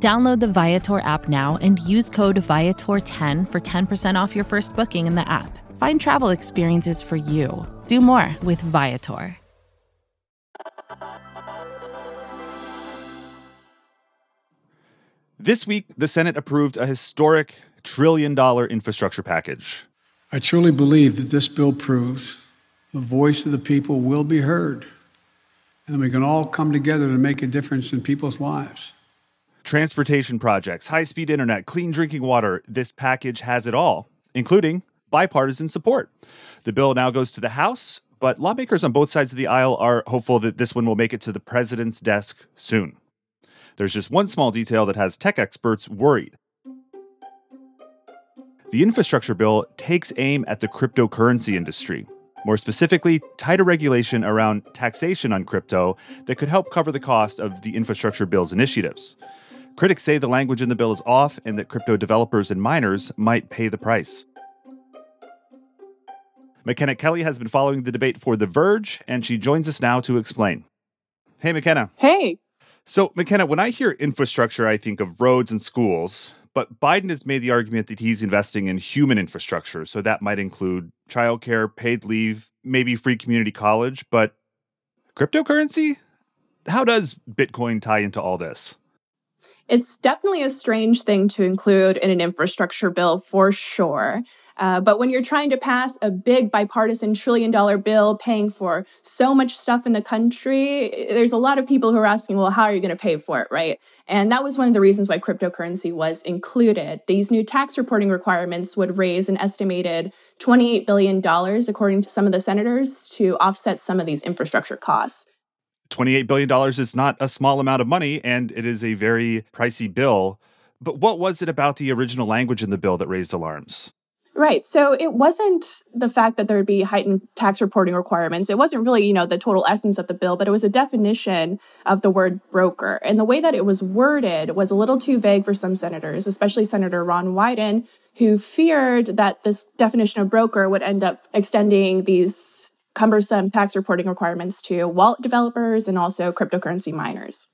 Download the Viator app now and use code Viator10 for 10% off your first booking in the app. Find travel experiences for you. Do more with Viator. This week, the Senate approved a historic trillion dollar infrastructure package. I truly believe that this bill proves the voice of the people will be heard, and we can all come together to make a difference in people's lives. Transportation projects, high speed internet, clean drinking water. This package has it all, including bipartisan support. The bill now goes to the House, but lawmakers on both sides of the aisle are hopeful that this one will make it to the president's desk soon. There's just one small detail that has tech experts worried. The infrastructure bill takes aim at the cryptocurrency industry. More specifically, tighter regulation around taxation on crypto that could help cover the cost of the infrastructure bill's initiatives. Critics say the language in the bill is off and that crypto developers and miners might pay the price. Makena Kelly has been following the debate for The Verge, and she joins us now to explain. Hey, Makena. Hey. So, Makena, when I hear infrastructure, I think of roads and schools, but Biden has made the argument that he's investing in human infrastructure. So that might include childcare, paid leave, maybe free community college, but cryptocurrency? How does Bitcoin tie into all this? It's definitely a strange thing to include in an infrastructure bill for sure. Uh, but when you're trying to pass a big bipartisan trillion dollar bill paying for so much stuff in the country, there's a lot of people who are asking, well, how are you going to pay for it, right? And that was one of the reasons why cryptocurrency was included. These new tax reporting requirements would raise an estimated $28 billion, according to some of the senators, to offset some of these infrastructure costs. $28 billion is not a small amount of money, and it is a very pricey bill. But what was it about the original language in the bill that raised alarms? Right. So it wasn't the fact that there would be heightened tax reporting requirements. It wasn't really, you know, the total essence of the bill, but it was a definition of the word broker. And the way that it was worded was a little too vague for some senators, especially Senator Ron Wyden, who feared that this definition of broker would end up extending these cumbersome tax reporting requirements to wallet developers and also cryptocurrency miners.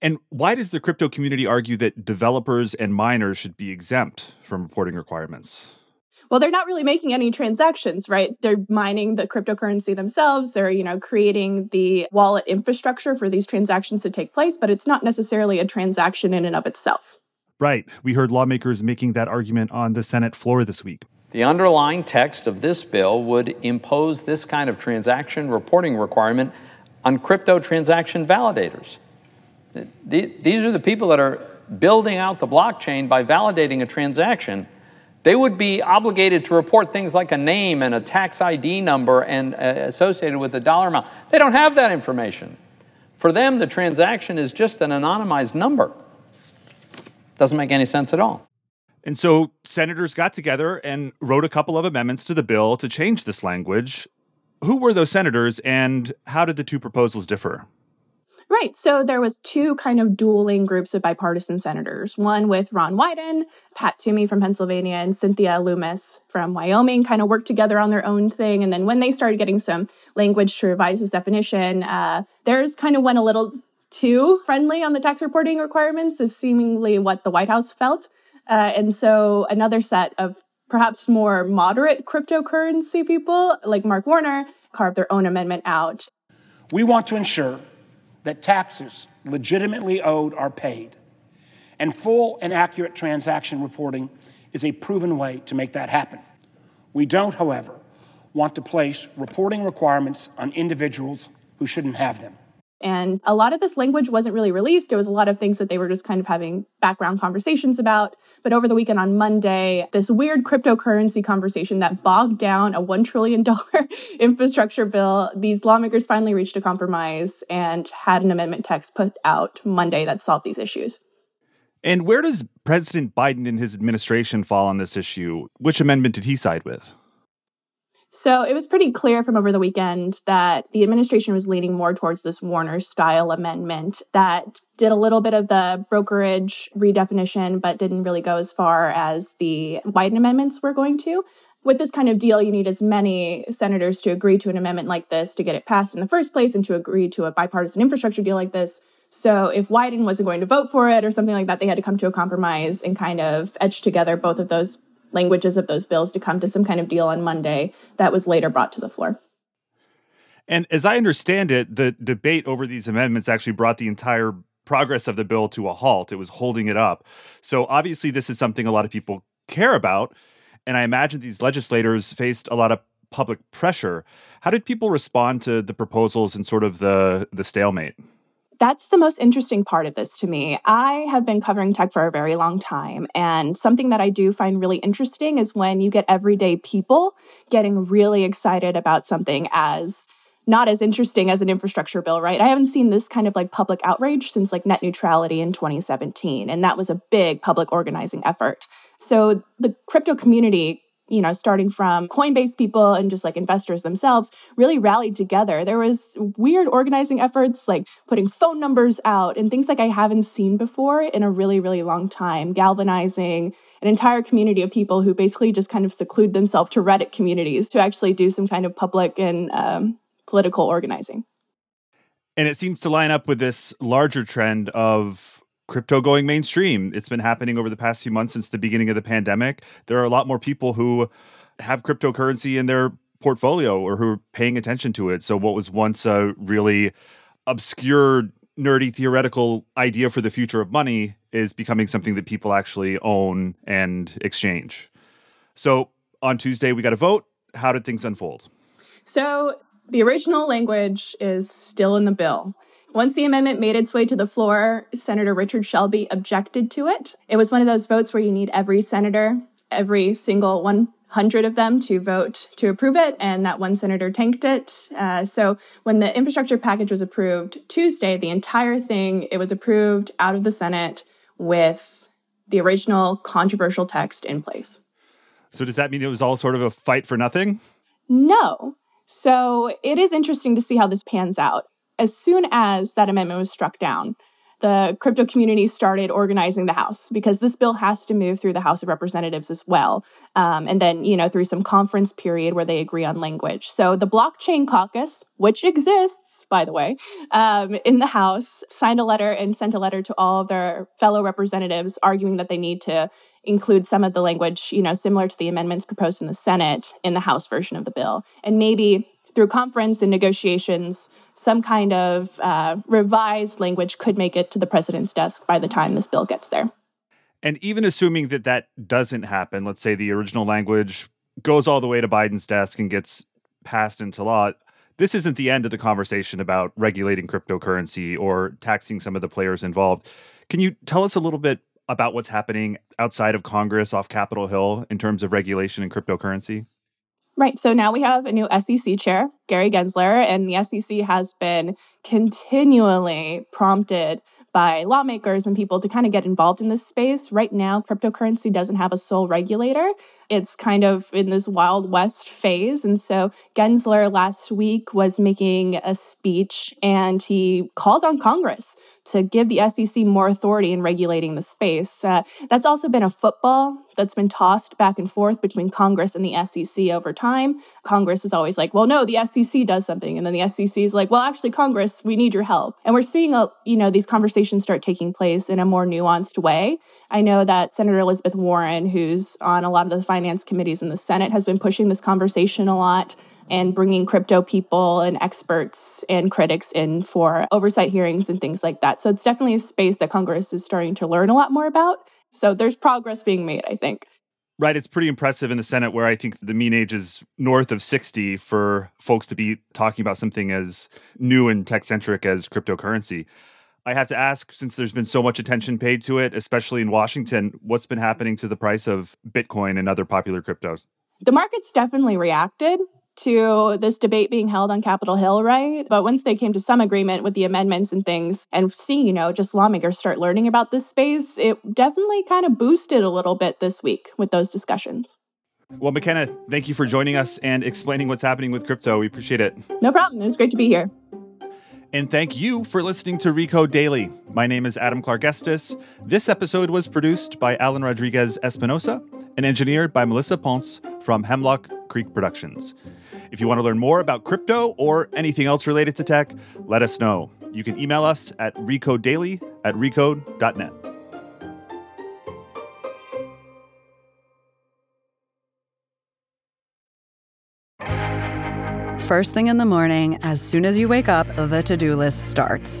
And why does the crypto community argue that developers and miners should be exempt from reporting requirements? Well, they're not really making any transactions, right? They're mining the cryptocurrency themselves. They're, you know, creating the wallet infrastructure for these transactions to take place, but it's not necessarily a transaction in and of itself. Right. We heard lawmakers making that argument on the Senate floor this week. The underlying text of this bill would impose this kind of transaction reporting requirement on crypto transaction validators. These are the people that are building out the blockchain by validating a transaction. They would be obligated to report things like a name and a tax ID number and uh, associated with the dollar amount. They don't have that information. For them, the transaction is just an anonymized number. Doesn't make any sense at all. And so senators got together and wrote a couple of amendments to the bill to change this language. Who were those senators and how did the two proposals differ? Right. So there was two kind of dueling groups of bipartisan senators. One with Ron Wyden, Pat Toomey from Pennsylvania, and Cynthia Lummis from Wyoming kind of worked together on their own thing. And then when they started getting some language to revise this definition, uh, theirs kind of went a little too friendly on the tax reporting requirements, is seemingly what the White House felt. Uh, and so another set of perhaps more moderate cryptocurrency people, like Mark Warner, carved their own amendment out. We want to ensure that taxes legitimately owed are paid. And full and accurate transaction reporting is a proven way to make that happen. We don't, however, want to place reporting requirements on individuals who shouldn't have them. And a lot of this language wasn't really released. It was a lot of things that they were just kind of having background conversations about. But over the weekend on Monday, this weird cryptocurrency conversation that bogged down a $1 trillion infrastructure bill, these lawmakers finally reached a compromise and had an amendment text put out Monday that solved these issues. And where does President Biden and his administration fall on this issue? Which amendment did he side with? So it was pretty clear from over the weekend that the administration was leaning more towards this Warner style amendment that did a little bit of the brokerage redefinition, but didn't really go as far as the Wyden amendments were going to. With this kind of deal, you need as many senators to agree to an amendment like this to get it passed in the first place and to agree to a bipartisan infrastructure deal like this. So if Wyden wasn't going to vote for it or something like that, they had to come to a compromise and kind of edge together both of those languages of those bills to come to some kind of deal on Monday that was later brought to the floor. And as I understand it, the debate over these amendments actually brought the entire progress of the bill to a halt. It was holding it up. So obviously, this is something a lot of people care about. And I imagine these legislators faced a lot of public pressure. How did people respond to the proposals and sort of the, the stalemate? That's the most interesting part of this to me. I have been covering tech for a very long time. And something that I do find really interesting is when you get everyday people getting really excited about something as not as interesting as an infrastructure bill, right? I haven't seen this kind of like public outrage since like net neutrality in 2017. And that was a big public organizing effort. So the crypto community you know, starting from Coinbase people and just like investors themselves really rallied together. There was weird organizing efforts like putting phone numbers out and things like I haven't seen before in a really, really long time, galvanizing an entire community of people who basically just kind of seclude themselves to Reddit communities to actually do some kind of public and um, political organizing. And it seems to line up with this larger trend of crypto going mainstream. It's been happening over the past few months since the beginning of the pandemic. There are a lot more people who have cryptocurrency in their portfolio or who are paying attention to it. So, what was once a really obscure, nerdy, theoretical idea for the future of money is becoming something that people actually own and exchange. So, on Tuesday, we got a vote. How did things unfold? So, the original language is still in the bill. Once the amendment made its way to the floor, Senator Richard Shelby objected to it. It was one of those votes where you need every senator, every single 100 of them to vote to approve it, and that one senator tanked it. Uh, so when the infrastructure package was approved Tuesday, the entire thing, it was approved out of the Senate with the original controversial text in place. So does that mean it was all sort of a fight for nothing? No. So it is interesting to see how this pans out as soon as that amendment was struck down, the crypto community started organizing the House because this bill has to move through the House of Representatives as well. Um, and then, you know, through some conference period where they agree on language. So the Blockchain Caucus, which exists, by the way, um, in the House, signed a letter and sent a letter to all of their fellow representatives arguing that they need to include some of the language, you know, similar to the amendments proposed in the Senate in the House version of the bill. And maybe through conference and negotiations, some kind of uh, revised language could make it to the president's desk by the time this bill gets there. And even assuming that that doesn't happen, let's say the original language goes all the way to Biden's desk and gets passed into law, this isn't the end of the conversation about regulating cryptocurrency or taxing some of the players involved. Can you tell us a little bit about what's happening outside of Congress off Capitol Hill in terms of regulation in cryptocurrency? Right. So now we have a new SEC chair, Gary Gensler, and the SEC has been continually prompted by lawmakers and people to kind of get involved in this space. Right now, cryptocurrency doesn't have a sole regulator. It's kind of in this wild west phase. And so Gensler last week was making a speech and he called on Congress to give the SEC more authority in regulating the space. Uh, that's also been a football that's been tossed back and forth between Congress and the SEC over time. Congress is always like, well, no, the SEC does something. And then the SEC is like, well, actually, Congress, we need your help. And we're seeing, a, you know, these conversations start taking place in a more nuanced way. I know that Senator Elizabeth Warren, who's on a lot of the finance committees in the Senate, has been pushing this conversation a lot and bringing crypto people and experts and critics in for oversight hearings and things like that. So it's definitely a space that Congress is starting to learn a lot more about. So there's progress being made, I think. Right. It's pretty impressive in the Senate where I think the mean age is north of 60 for folks to be talking about something as new and tech centric as cryptocurrency. I have to ask, since there's been so much attention paid to it, especially in Washington, what's been happening to the price of Bitcoin and other popular cryptos? The market's definitely reacted to this debate being held on Capitol Hill, right? But once they came to some agreement with the amendments and things and seeing, you know, just lawmakers start learning about this space, it definitely kind of boosted a little bit this week with those discussions. Well, Makena, thank you for joining us and explaining what's happening with crypto. We appreciate it. No problem. It was great to be here. And thank you for listening to Recode Daily. My name is Adam Clark Estes. This episode was produced by Alan Rodriguez Espinosa and engineered by Melissa Ponce from Hemlock Creek Productions. If you want to learn more about crypto or anything else related to tech, let us know. You can email us at recodedaily at recode.net. First thing in the morning, as soon as you wake up, the to do list starts.